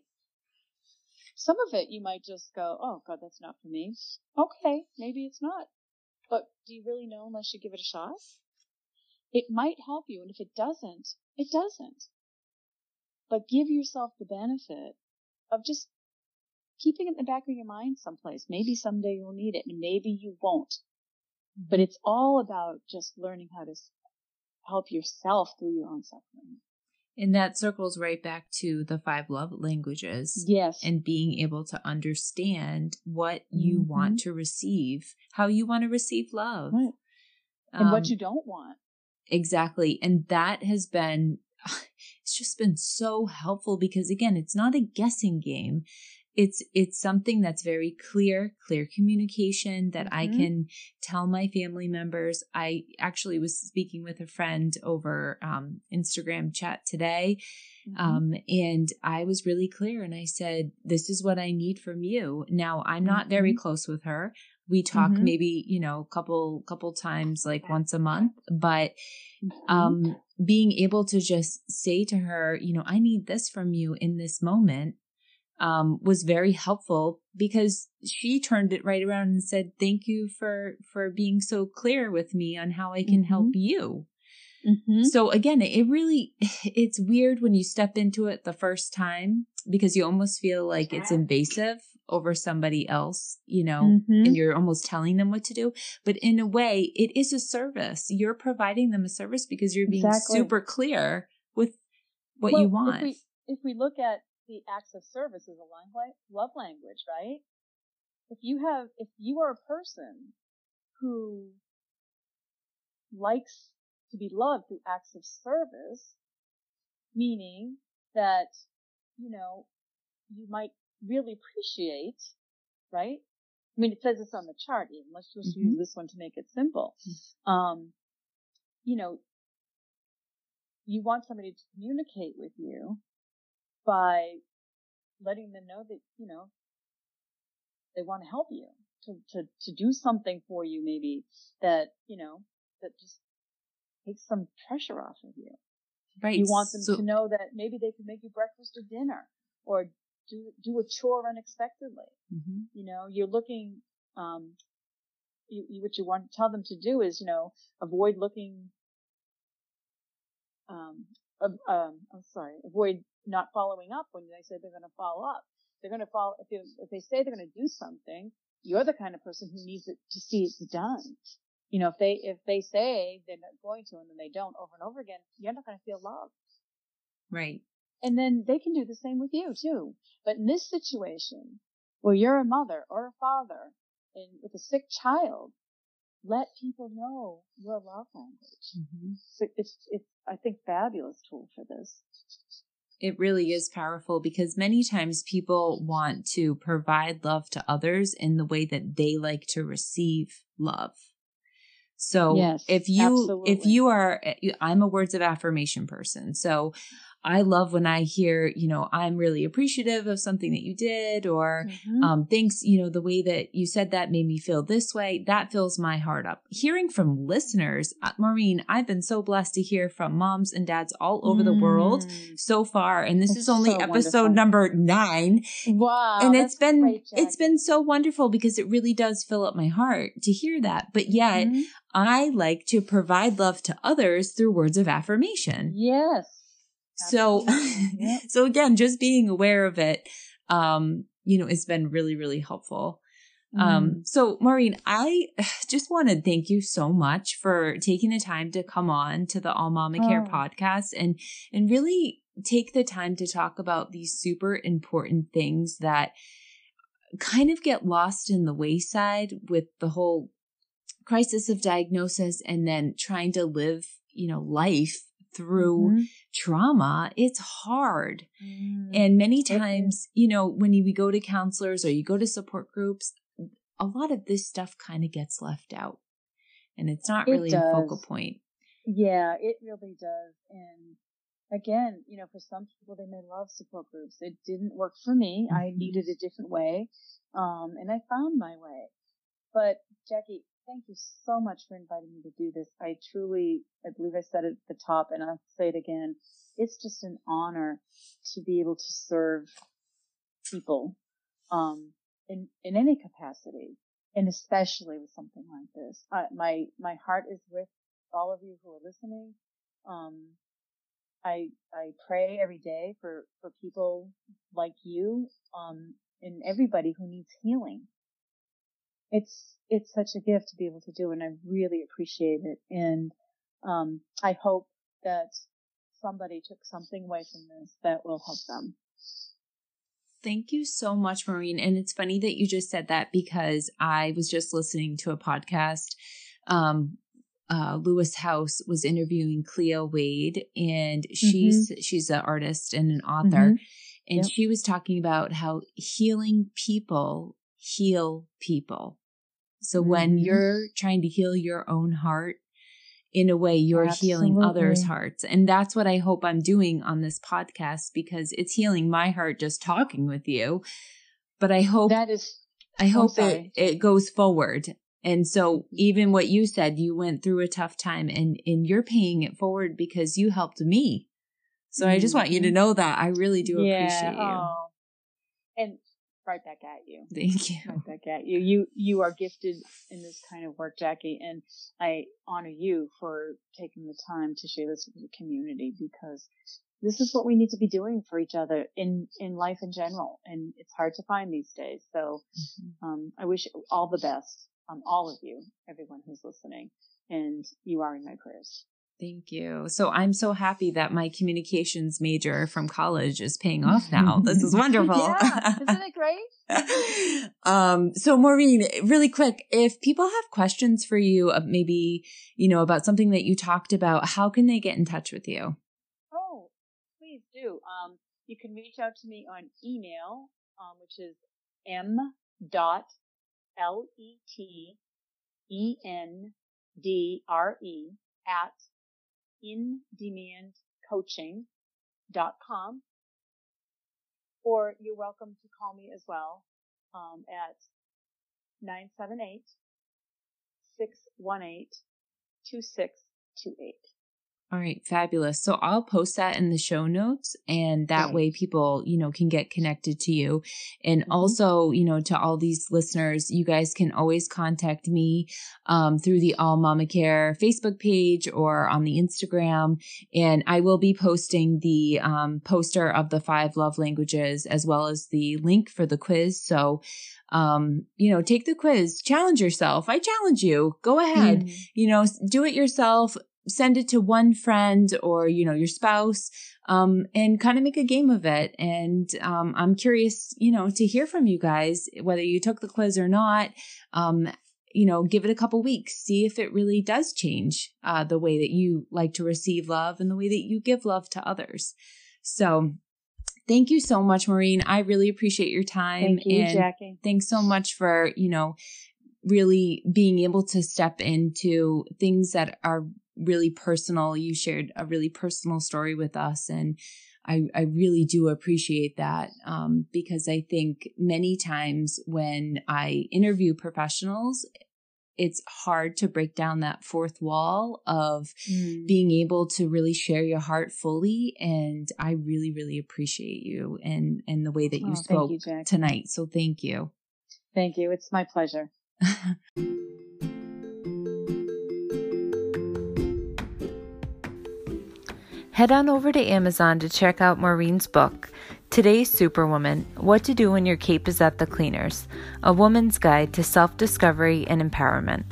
some of it you might just go, oh God, that's not for me. Okay, maybe it's not. But do you really know unless you give it a shot? It might help you, and if it doesn't, it doesn't but give yourself the benefit of just keeping it in the back of your mind someplace. Maybe someday you'll need it and maybe you won't. But it's all about just learning how to help yourself through your own suffering. And that circles right back to the five love languages. Yes. And being able to understand what you mm-hmm. want to receive, how you want to receive love. Right. And um, what you don't want. Exactly. And that has been it's just been so helpful because again, it's not a guessing game. It's it's something that's very clear, clear communication that mm-hmm. I can tell my family members. I actually was speaking with a friend over um, Instagram chat today, mm-hmm. um, and I was really clear. And I said, "This is what I need from you." Now, I'm not mm-hmm. very close with her. We talk mm-hmm. maybe you know a couple couple times, like once a month, but mm-hmm. um being able to just say to her, you know, I need this from you in this moment um, was very helpful because she turned it right around and said, thank you for, for being so clear with me on how I can mm-hmm. help you. Mm-hmm. So again, it really, it's weird when you step into it the first time because you almost feel like it's invasive over somebody else, you know, mm-hmm. and you're almost telling them what to do. But in a way, it is a service. You're providing them a service because you're being exactly. super clear with what well, you want. If we, if we look at the acts of service is a love language, right? If you have, if you are a person who likes to be loved through acts of service, meaning that, you know, you might really appreciate, right? I mean, it says this on the chart even. Let's just mm-hmm. use this one to make it simple. Mm-hmm. Um, you know, you want somebody to communicate with you by letting them know that, you know, they want to help you to, to, to do something for you maybe that, you know, that just takes some pressure off of you. Right. You want them so, to know that maybe they can make you breakfast or dinner or do, do a chore unexpectedly. Mm-hmm. You know, you're looking, um, you, you, what you want to tell them to do is, you know, avoid looking, um, um, I'm sorry, avoid not following up when they say they're going to follow up. They're going to follow, if, if they say they're going to do something, you're the kind of person who needs it to see it done. You know, if they, if they say they're not going to and then they don't over and over again, you're not going to feel love. Right. And then they can do the same with you too. But in this situation, where you're a mother or a father and with a sick child, let people know your love language. Mm-hmm. So it's, it's, I think, fabulous tool for this. It really is powerful because many times people want to provide love to others in the way that they like to receive love. So yes, if you absolutely. if you are I'm a words of affirmation person. So I love when I hear, you know, I'm really appreciative of something that you did or mm-hmm. um, thanks, you know, the way that you said that made me feel this way. That fills my heart up. Hearing from listeners, uh, Maureen, I've been so blessed to hear from moms and dads all over mm. the world mm. so far. And this is only so episode wonderful. number nine. Wow. And it's been, it's been so wonderful because it really does fill up my heart to hear that. But yet mm-hmm. I like to provide love to others through words of affirmation. Yes. So, so again, just being aware of it, um, you know, it's been really, really helpful. Um, mm. Um, so Maureen, I just want to thank you so much for taking the time to come on to the All Mama Care oh. podcast and, and really take the time to talk about these super important things that kind of get lost in the wayside with the whole crisis of diagnosis and then trying to live, you know, life through mm-hmm. Trauma, it's hard. Mm. And many times, you know, when we go to counselors or you go to support groups, a lot of this stuff kind of gets left out. And it's not really a focal point. Yeah, it really does. And again, you know, for some people, they may love support groups. It didn't work for me. Mm-hmm. I needed a different way. Um, and I found my way. But Jackie, Thank you so much for inviting me to do this. I truly, I believe I said it at the top and I'll say it again. It's just an honor to be able to serve people, um, in, in any capacity and especially with something like this. I, my, my heart is with all of you who are listening. Um, I, I pray every day for, for people like you, um, and everybody who needs healing it's it's such a gift to be able to do, and I really appreciate it. And um, I hope that somebody took something away from this that will help them. Thank you so much, Maureen. And it's funny that you just said that because I was just listening to a podcast. Um, uh, Lewis Howes was interviewing Cleo Wade, and she's mm-hmm. she's an artist and an author, mm-hmm. and yep. she was talking about how healing people heal people. So mm-hmm. when you're trying to heal your own heart, in a way, you're Absolutely. healing others' hearts. And that's what I hope I'm doing on this podcast because it's healing my heart just talking with you. But I hope that is, I hope it, it goes forward. And so even what you said, you went through a tough time and, and you're paying it forward because you helped me. So mm-hmm. I just want you to mm-hmm. know that I really do yeah. appreciate you. Oh. And right back at you. Thank you. Right back at you. You you are gifted in this kind of work, Jackie, and I honor you for taking the time to share this with the community because this is what we need to be doing for each other in in life in general, and it's hard to find these days. So, mm-hmm. um, I wish all the best on all of you, everyone who's listening, and you are in my prayers. Thank you. So I'm so happy that my communications major from college is paying off now. this is wonderful. yeah, isn't it great? um, so Maureen, really quick, if people have questions for you, uh, maybe, you know, about something that you talked about, how can they get in touch with you? Oh, please do. Um, you can reach out to me on email, um, which is m dot l e t e n d r e at indemandcoaching.com. Or you're welcome to call me as well um, at 978 618 28. All right, fabulous. So I'll post that in the show notes and that way people, you know, can get connected to you. And mm-hmm. also, you know, to all these listeners, you guys can always contact me um, through the All Mama Care Facebook page or on the Instagram. And I will be posting the um, poster of the five love languages as well as the link for the quiz. So um, you know, take the quiz, challenge yourself. I challenge you. Go ahead. Mm. You know, do it yourself send it to one friend or you know your spouse um, and kind of make a game of it. And um, i'm curious you know to hear from you guys whether you took the quiz or not. Um, you know give it a couple weeks. See if it really does change uh, the way that you like to receive love and the way that you give love to others. So thank you so much maureen. I really appreciate your time thank you and jackie. thanks so much for you know really being able to step into things that are really personal. You shared a really personal story with us and I, I really do appreciate that um, because I think many times when I interview professionals, it's hard to break down that fourth wall of mm. being able to really share your heart fully. And I really, really appreciate you and, and the way that you oh, spoke you, tonight. So thank you. Thank you. It's my pleasure. Head on over to Amazon to check out Maureen's book, Today's Superwoman What to Do When Your Cape is at the Cleaners A Woman's Guide to Self Discovery and Empowerment.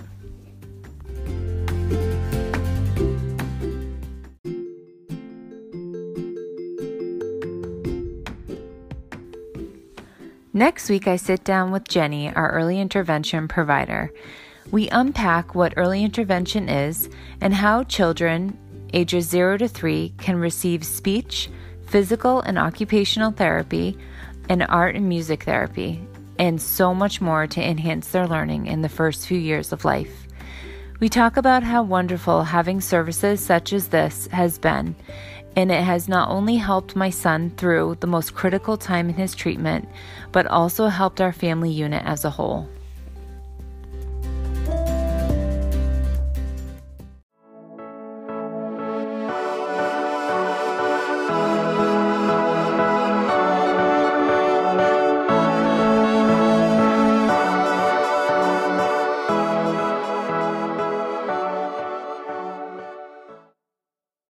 Next week, I sit down with Jenny, our early intervention provider. We unpack what early intervention is and how children ages 0 to 3 can receive speech, physical and occupational therapy, and art and music therapy, and so much more to enhance their learning in the first few years of life. We talk about how wonderful having services such as this has been, and it has not only helped my son through the most critical time in his treatment, but also helped our family unit as a whole.